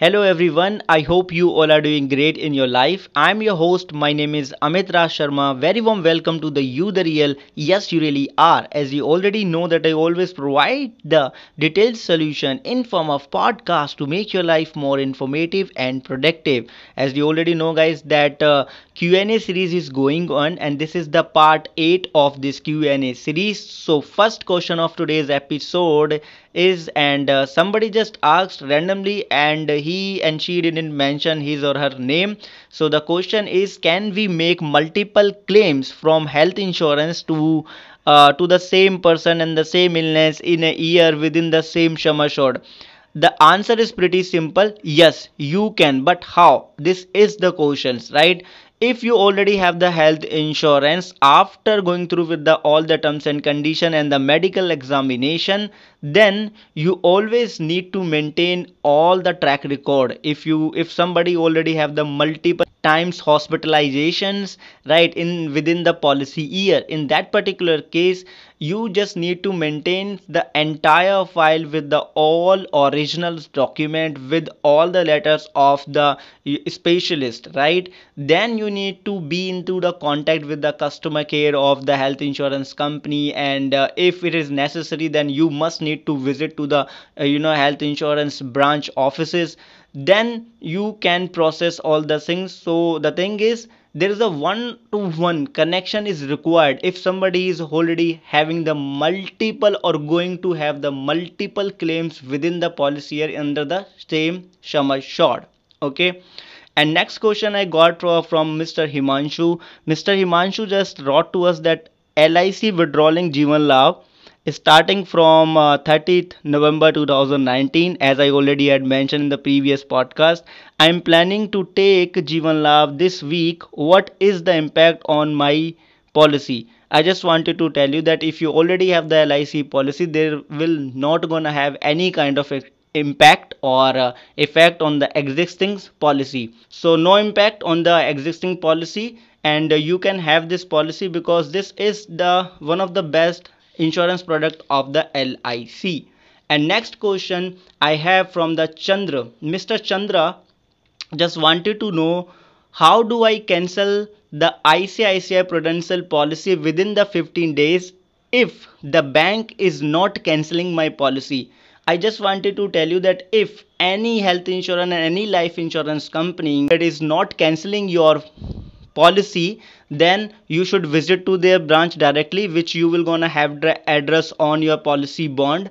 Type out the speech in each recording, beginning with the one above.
Hello everyone, I hope you all are doing great in your life. I'm your host, my name is Amit Raj Sharma. Very warm welcome to the You the Real. Yes, you really are. As you already know that I always provide the detailed solution in form of podcast to make your life more informative and productive. As you already know guys that uh, Q&A series is going on and this is the part 8 of this Q&A series. So first question of today's episode is and uh, somebody just asked randomly and he and she didn't mention his or her name. So the question is can we make multiple claims from health insurance to uh, to the same person and the same illness in a year within the same sum assured the answer is pretty simple. Yes you can. But how? This is the questions right if you already have the health insurance after going through with the all the terms and condition and the medical examination then you always need to maintain all the track record. If you if somebody already have the multiple times hospitalizations right in within the policy year. In that particular case you just need to maintain the entire file with the all original document with all the letters of the specialist right? Then you need to be into the contact with the customer care of the health insurance company and uh, if it is necessary then you must need to visit to the uh, you know health insurance branch offices then you can process all the things. So the thing is there is a one to one connection is required. If somebody is already having the multiple or going to have the multiple claims within the policy year under the same sum assured okay? And next question i got from mr himanshu. Mr himanshu just wrote to us that lic withdrawing jeevan labh starting from uh, 30th November 2019 as I already had mentioned in the previous podcast. I am planning to take Jeevan Labh this week. What is the impact on my policy? I just wanted to tell you that if you already have the LIC policy there will not gonna have any kind of impact or uh, effect on the existing policy. So no impact on the existing policy and uh, you can have this policy because this is the one of the best insurance product of the LIC. And next question I have from the Chandra. Mr. Chandra just wanted to know how do I cancel the ICICI Prudential policy within the 15 days if the bank is not cancelling my policy. I just wanted to tell you that if any health insurance and any life insurance company that is not cancelling your policy then you should visit to their branch directly which you will gonna have the address on your policy bond.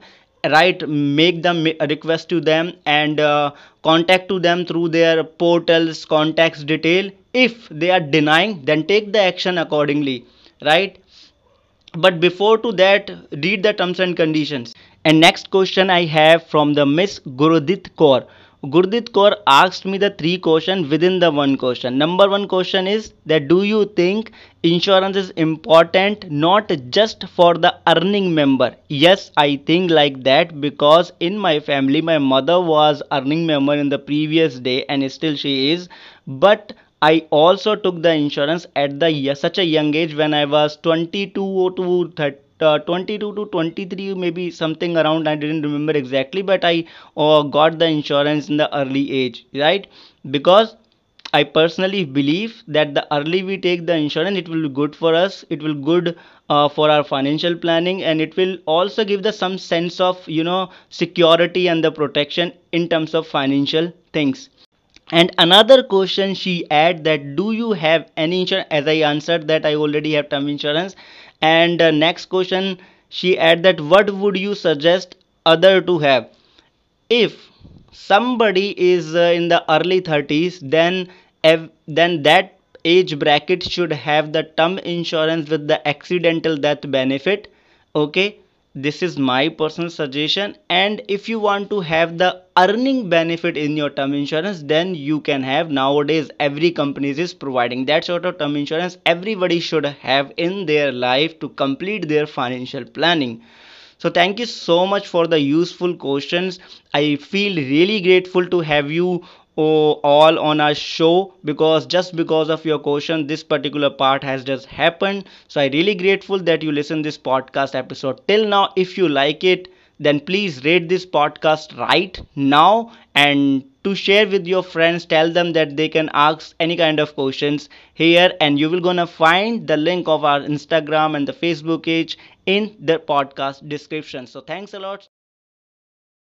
Right make them request to them and uh, contact to them through their portals contacts detail. If they are denying then take the action accordingly right? But before to that read the terms and conditions. And next question i have from the miss gurudit kaur Gurdit Kaur asked me the three questions within the one question. Number one question is that do you think insurance is important not just for the earning member? Yes, I think like that because in my family my mother was earning member in the previous day and still she is. But I also took the insurance at the such a young age when I was 22 to 30 uh, 22 to 23 maybe something around i didn't remember exactly but i uh, got the insurance in the early age right? Because i personally believe that the early we take the insurance it will be good for us it will good uh, for our financial planning and it will also give the some sense of you know security and the protection in terms of financial things and another question she add that do you have any insurance? As i answered that i already have term insurance. And uh, next question she add that what would you suggest other to have? If somebody is uh, in the early 30s then then that age bracket should have the term insurance with the accidental death benefit. Okay? This is my personal suggestion. And if you want to have the earning benefit in your term insurance then you can have nowadays. Every company is providing that sort of term insurance. Everybody should have in their life to complete their financial planning. So thank you so much for the useful questions. I feel really grateful to have you uh, all on our show because just because of your question this particular part has just happened. So i really grateful that you listen this podcast episode. Till now if you like it then please rate this podcast right now and to share with your friends tell them that they can ask any kind of questions here and you will gonna find the link of our instagram and the facebook page in the podcast description. So thanks a lot